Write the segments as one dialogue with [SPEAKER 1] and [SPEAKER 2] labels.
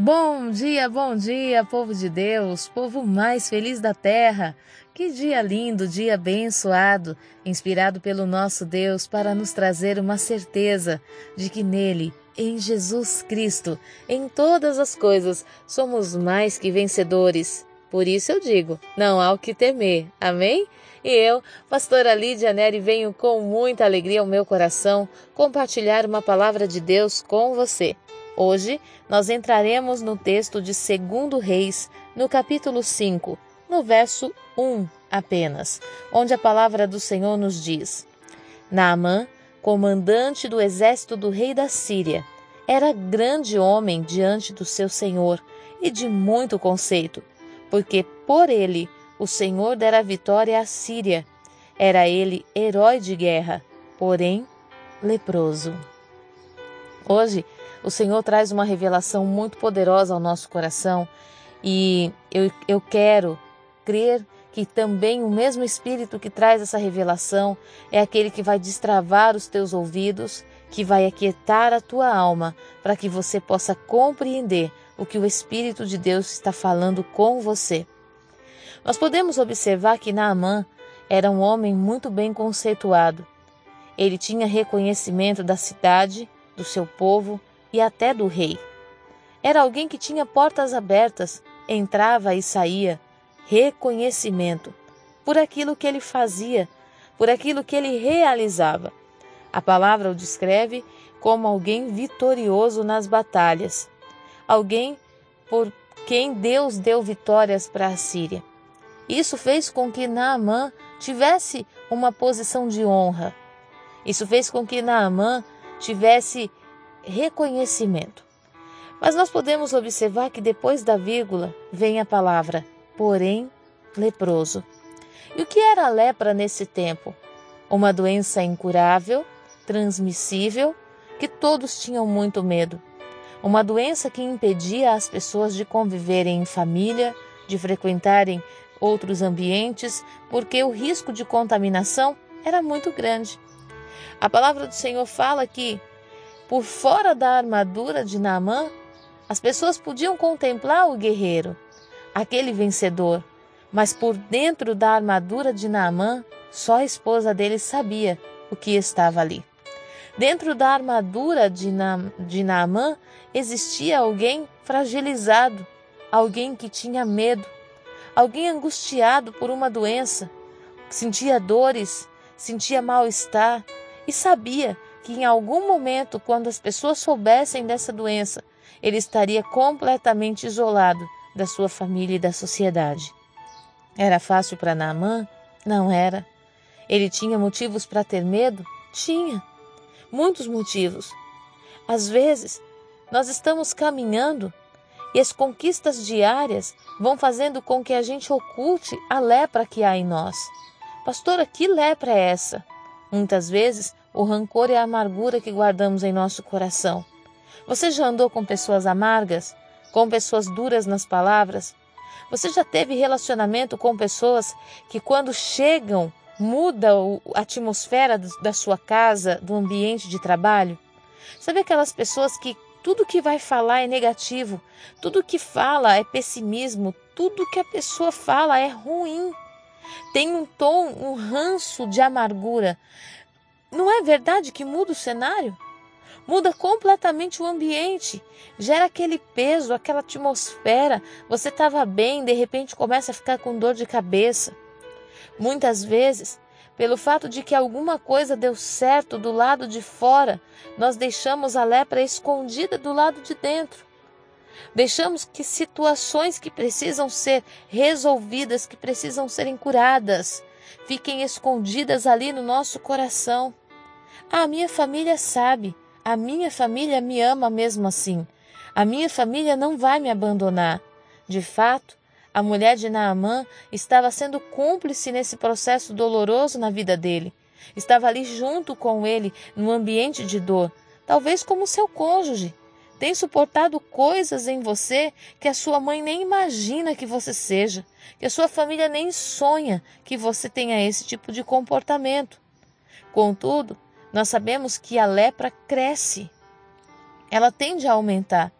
[SPEAKER 1] Bom dia, bom dia, povo de Deus, povo mais feliz da terra. Que dia lindo, dia abençoado, inspirado pelo nosso Deus para nos trazer uma certeza de que nele, em Jesus Cristo, em todas as coisas, somos mais que vencedores. Por isso eu digo: não há o que temer. Amém? E eu, pastora Lídia Neri, venho com muita alegria ao meu coração compartilhar uma palavra de Deus com você. Hoje nós entraremos no texto de 2 Reis, no capítulo 5, no verso 1 apenas, onde a palavra do Senhor nos diz: Naamã, comandante do exército do rei da Síria, era grande homem diante do seu senhor e de muito conceito, porque por ele o Senhor dera vitória à Síria. Era ele herói de guerra, porém leproso. Hoje o Senhor traz uma revelação muito poderosa ao nosso coração e eu, eu quero crer que também o mesmo Espírito que traz essa revelação é aquele que vai destravar os teus ouvidos, que vai aquietar a tua alma, para que você possa compreender o que o Espírito de Deus está falando com você. Nós podemos observar que Naamã era um homem muito bem conceituado. Ele tinha reconhecimento da cidade, do seu povo e até do rei. Era alguém que tinha portas abertas, entrava e saía, reconhecimento por aquilo que ele fazia, por aquilo que ele realizava. A palavra o descreve como alguém vitorioso nas batalhas, alguém por quem Deus deu vitórias para a Síria. Isso fez com que Naamã tivesse uma posição de honra. Isso fez com que Naamã tivesse reconhecimento. Mas nós podemos observar que depois da vírgula vem a palavra, porém, leproso. E o que era a lepra nesse tempo? Uma doença incurável, transmissível, que todos tinham muito medo. Uma doença que impedia as pessoas de conviverem em família, de frequentarem outros ambientes, porque o risco de contaminação era muito grande. A palavra do Senhor fala que por fora da armadura de Naamã, as pessoas podiam contemplar o guerreiro, aquele vencedor, mas por dentro da armadura de Naamã, só a esposa dele sabia o que estava ali. Dentro da armadura de, Na, de Naamã existia alguém fragilizado, alguém que tinha medo, alguém angustiado por uma doença, sentia dores, sentia mal-estar e sabia que em algum momento, quando as pessoas soubessem dessa doença, ele estaria completamente isolado da sua família e da sociedade. Era fácil para Naamã? Não era. Ele tinha motivos para ter medo? Tinha. Muitos motivos. Às vezes, nós estamos caminhando e as conquistas diárias vão fazendo com que a gente oculte a lepra que há em nós. Pastora, que lepra é essa? Muitas vezes o rancor e a amargura que guardamos em nosso coração. Você já andou com pessoas amargas? Com pessoas duras nas palavras? Você já teve relacionamento com pessoas que, quando chegam, muda a atmosfera da sua casa, do ambiente de trabalho? Sabe aquelas pessoas que tudo que vai falar é negativo, tudo que fala é pessimismo, tudo que a pessoa fala é ruim. Tem um tom, um ranço de amargura. Não é verdade que muda o cenário? Muda completamente o ambiente, gera aquele peso, aquela atmosfera. Você estava bem, de repente começa a ficar com dor de cabeça. Muitas vezes, pelo fato de que alguma coisa deu certo do lado de fora, nós deixamos a lepra escondida do lado de dentro. Deixamos que situações que precisam ser resolvidas, que precisam serem curadas, fiquem escondidas ali no nosso coração. A minha família sabe, a minha família me ama mesmo assim. A minha família não vai me abandonar. De fato, a mulher de Naamã estava sendo cúmplice nesse processo doloroso na vida dele. Estava ali junto com ele, no ambiente de dor, talvez como seu cônjuge. Tem suportado coisas em você que a sua mãe nem imagina que você seja, que a sua família nem sonha que você tenha esse tipo de comportamento. Contudo, nós sabemos que a lepra cresce. Ela tende a aumentar.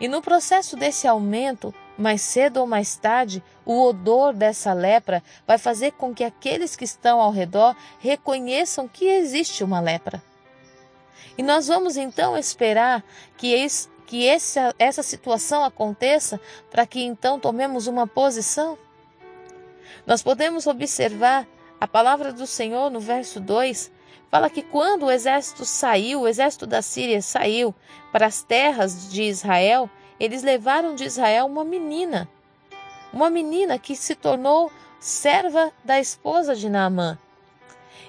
[SPEAKER 1] E no processo desse aumento, mais cedo ou mais tarde, o odor dessa lepra vai fazer com que aqueles que estão ao redor reconheçam que existe uma lepra. E nós vamos então esperar que, esse, que essa, essa situação aconteça para que então tomemos uma posição? Nós podemos observar a palavra do Senhor no verso 2 fala que quando o exército saiu, o exército da Síria saiu para as terras de Israel, eles levaram de Israel uma menina, uma menina que se tornou serva da esposa de Naamã.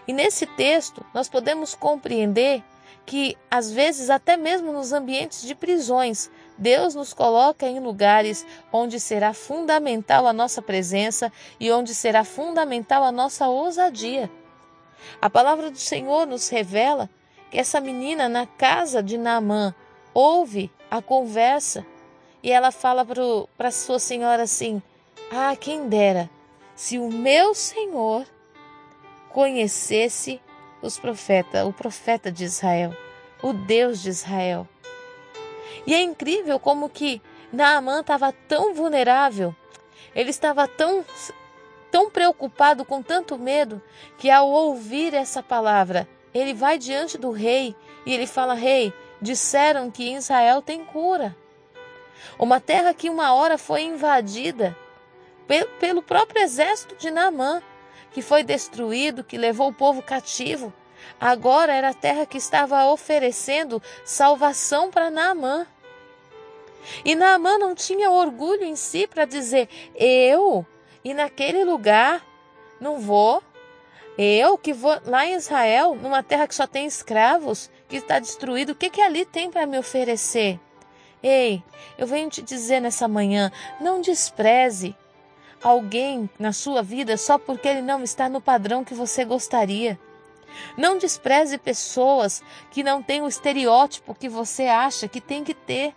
[SPEAKER 1] E nesse texto nós podemos compreender que, às vezes, até mesmo nos ambientes de prisões, Deus nos coloca em lugares onde será fundamental a nossa presença e onde será fundamental a nossa ousadia. A palavra do Senhor nos revela que essa menina na casa de Naamã ouve a conversa e ela fala para sua senhora assim: Ah, quem dera se o meu senhor conhecesse os profetas, o profeta de Israel, o Deus de Israel. E é incrível como que Naamã estava tão vulnerável, ele estava tão tão preocupado com tanto medo que ao ouvir essa palavra, ele vai diante do rei e ele fala: "Rei, disseram que Israel tem cura. Uma terra que uma hora foi invadida pelo próprio exército de Naamã, que foi destruído, que levou o povo cativo. Agora era a terra que estava oferecendo salvação para Naamã. E Naamã não tinha orgulho em si para dizer: Eu, e naquele lugar, não vou. Eu que vou lá em Israel, numa terra que só tem escravos, que está destruído, o que, que ali tem para me oferecer? Ei, eu venho te dizer nessa manhã: não despreze alguém na sua vida só porque ele não está no padrão que você gostaria. Não despreze pessoas que não têm o estereótipo que você acha que tem que ter.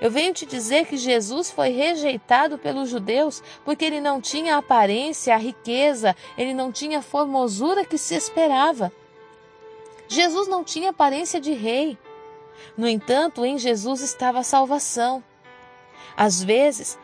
[SPEAKER 1] Eu venho te dizer que Jesus foi rejeitado pelos judeus porque ele não tinha a aparência, a riqueza, ele não tinha a formosura que se esperava. Jesus não tinha aparência de rei. No entanto, em Jesus estava a salvação. Às vezes,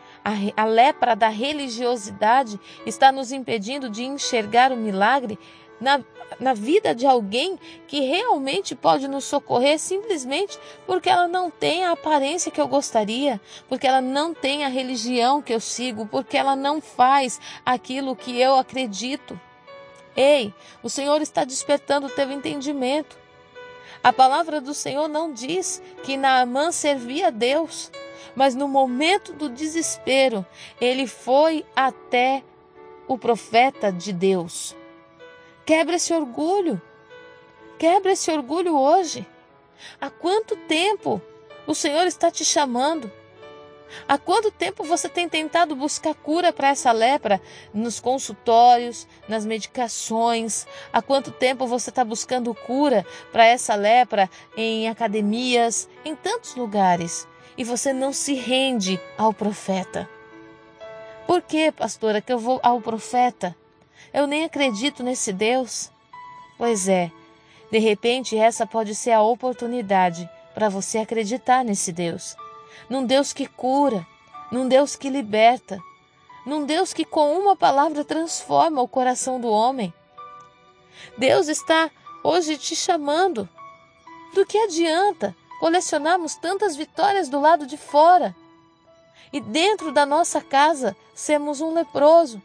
[SPEAKER 1] a, lepra da religiosidade está nos impedindo de enxergar o milagre na, na vida de alguém que realmente pode nos socorrer simplesmente porque ela não tem a aparência que eu gostaria, porque ela não tem a religião que eu sigo, porque ela não faz aquilo que eu acredito. Ei, o Senhor está despertando o teu entendimento. A palavra do Senhor não diz que Naamã servia a Deus, mas no momento do desespero, ele foi até o profeta de Deus. Quebra esse orgulho. Quebra esse orgulho hoje. Há quanto tempo o Senhor está te chamando? Há quanto tempo você tem tentado buscar cura para essa lepra nos consultórios, nas medicações? Há quanto tempo você está buscando cura para essa lepra em academias, em tantos lugares? E você não se rende ao profeta. Por que, pastora, que eu vou ao profeta? Eu nem acredito nesse Deus. Pois é, de repente essa pode ser a oportunidade para você acreditar nesse Deus. Num Deus que cura, num Deus que liberta, num Deus que com uma palavra transforma o coração do homem. Deus está hoje te chamando. Do que adianta colecionarmos tantas vitórias do lado de fora e dentro da nossa casa sermos um leproso?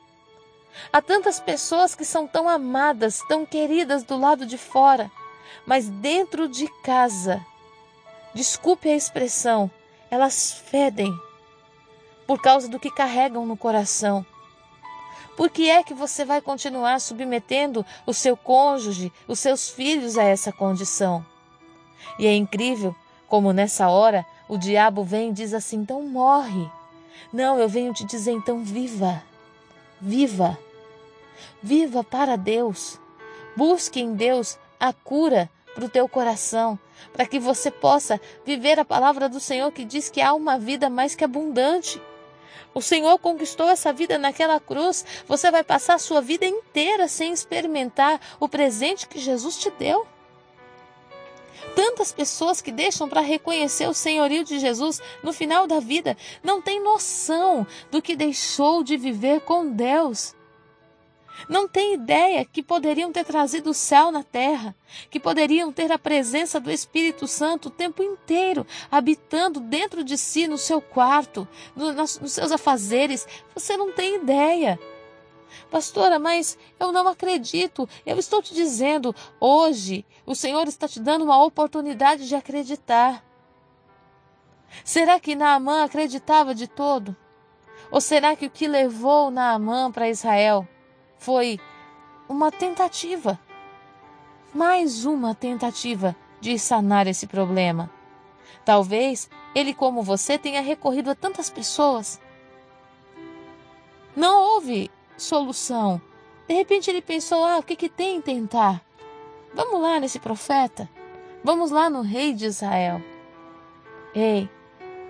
[SPEAKER 1] Há tantas pessoas que são tão amadas, tão queridas do lado de fora, mas dentro de casa, desculpe a expressão, elas fedem por causa do que carregam no coração. Por que é que você vai continuar submetendo o seu cônjuge, os seus filhos a essa condição? E é incrível como nessa hora o diabo vem e diz assim: então morre. Não, eu venho te dizer então viva. Viva. Viva para Deus. Busque em Deus a cura para o teu coração, para que você possa viver a palavra do Senhor que diz que há uma vida mais que abundante. O Senhor conquistou essa vida naquela cruz. Você vai passar a sua vida inteira sem experimentar o presente que Jesus te deu. Tantas pessoas que deixam para reconhecer o senhorio de Jesus no final da vida não têm noção do que deixou de viver com Deus. Não têm ideia que poderiam ter trazido o céu na terra, que poderiam ter a presença do Espírito Santo o tempo inteiro, habitando dentro de si, no seu quarto, no, nos, nos seus afazeres. Você não tem ideia. Pastora, mas eu não acredito. Eu estou te dizendo, hoje o Senhor está te dando uma oportunidade de acreditar. Será que Naamã acreditava de todo? Ou será que o que levou Naamã para Israel foi uma tentativa? Mais uma tentativa de sanar esse problema. Talvez ele, como você, tenha recorrido a tantas pessoas. Não houve solução. De repente ele pensou: ah, o que, que tem em tentar? Vamos lá nesse profeta. Vamos lá no rei de Israel. Ei,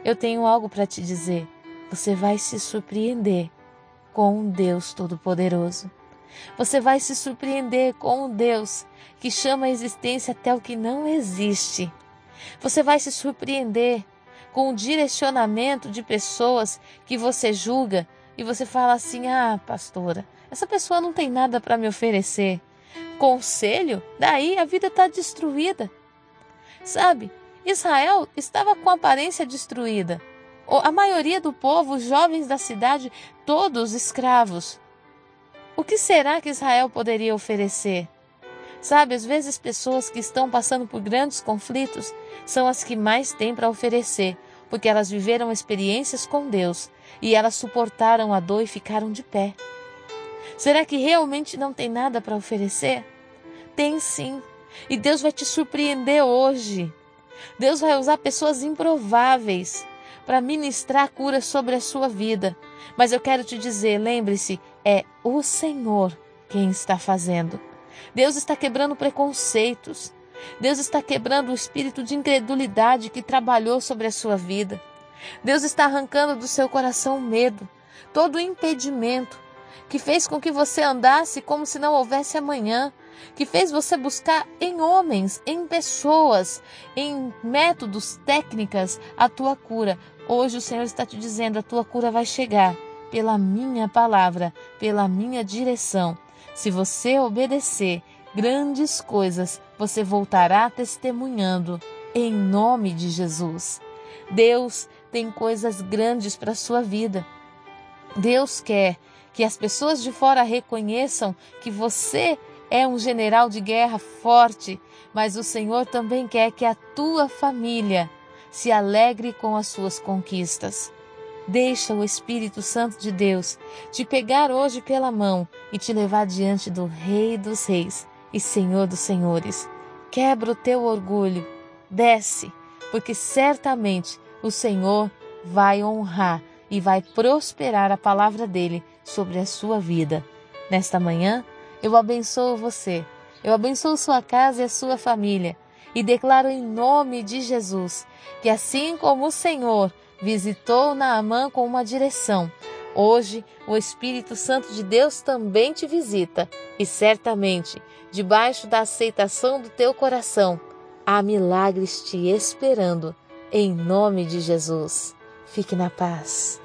[SPEAKER 1] eu tenho algo para te dizer. Você vai se surpreender com um Deus Todo-Poderoso. Você vai se surpreender com um Deus que chama a existência até o que não existe. Você vai se surpreender com o direcionamento de pessoas que você julga e você fala assim: ah, pastora, essa pessoa não tem nada para me oferecer. Conselho? Daí a vida está destruída. Sabe, Israel estava com aparência destruída. A maioria do povo, os jovens da cidade, todos escravos. O que será que Israel poderia oferecer? Sabe, às vezes pessoas que estão passando por grandes conflitos são as que mais têm para oferecer, porque elas viveram experiências com Deus e elas suportaram a dor e ficaram de pé. Será que realmente não tem nada para oferecer? Tem sim. E Deus vai te surpreender hoje. Deus vai usar pessoas improváveis para ministrar cura sobre a sua vida. Mas eu quero te dizer, lembre-se, é o Senhor quem está fazendo. Deus está quebrando preconceitos. Deus está quebrando o espírito de incredulidade que trabalhou sobre a sua vida. Deus está arrancando do seu coração o medo, todo o impedimento que fez com que você andasse como se não houvesse amanhã, que fez você buscar em homens, em pessoas, em métodos, técnicas a tua cura. Hoje o Senhor está te dizendo: a tua cura vai chegar pela minha palavra, pela minha direção. Se você obedecer, grandes coisas você voltará testemunhando em nome de Jesus. Deus tem coisas grandes para a sua vida. Deus quer que as pessoas de fora reconheçam que você é um general de guerra forte, mas o Senhor também quer que a tua família se alegre com as suas conquistas. Deixa o Espírito Santo de Deus te pegar hoje pela mão e te levar diante do Rei dos Reis e Senhor dos Senhores. Quebra o teu orgulho, desce, porque certamente o Senhor vai honrar e vai prosperar a palavra dele sobre a sua vida. Nesta manhã, eu abençoo você, eu abençoo sua casa e a sua família e declaro em nome de Jesus que, assim como o Senhor visitou Naamã com uma direção, hoje o Espírito Santo de Deus também te visita e certamente, debaixo da aceitação do teu coração, há milagres te esperando em nome de Jesus. Fique na paz.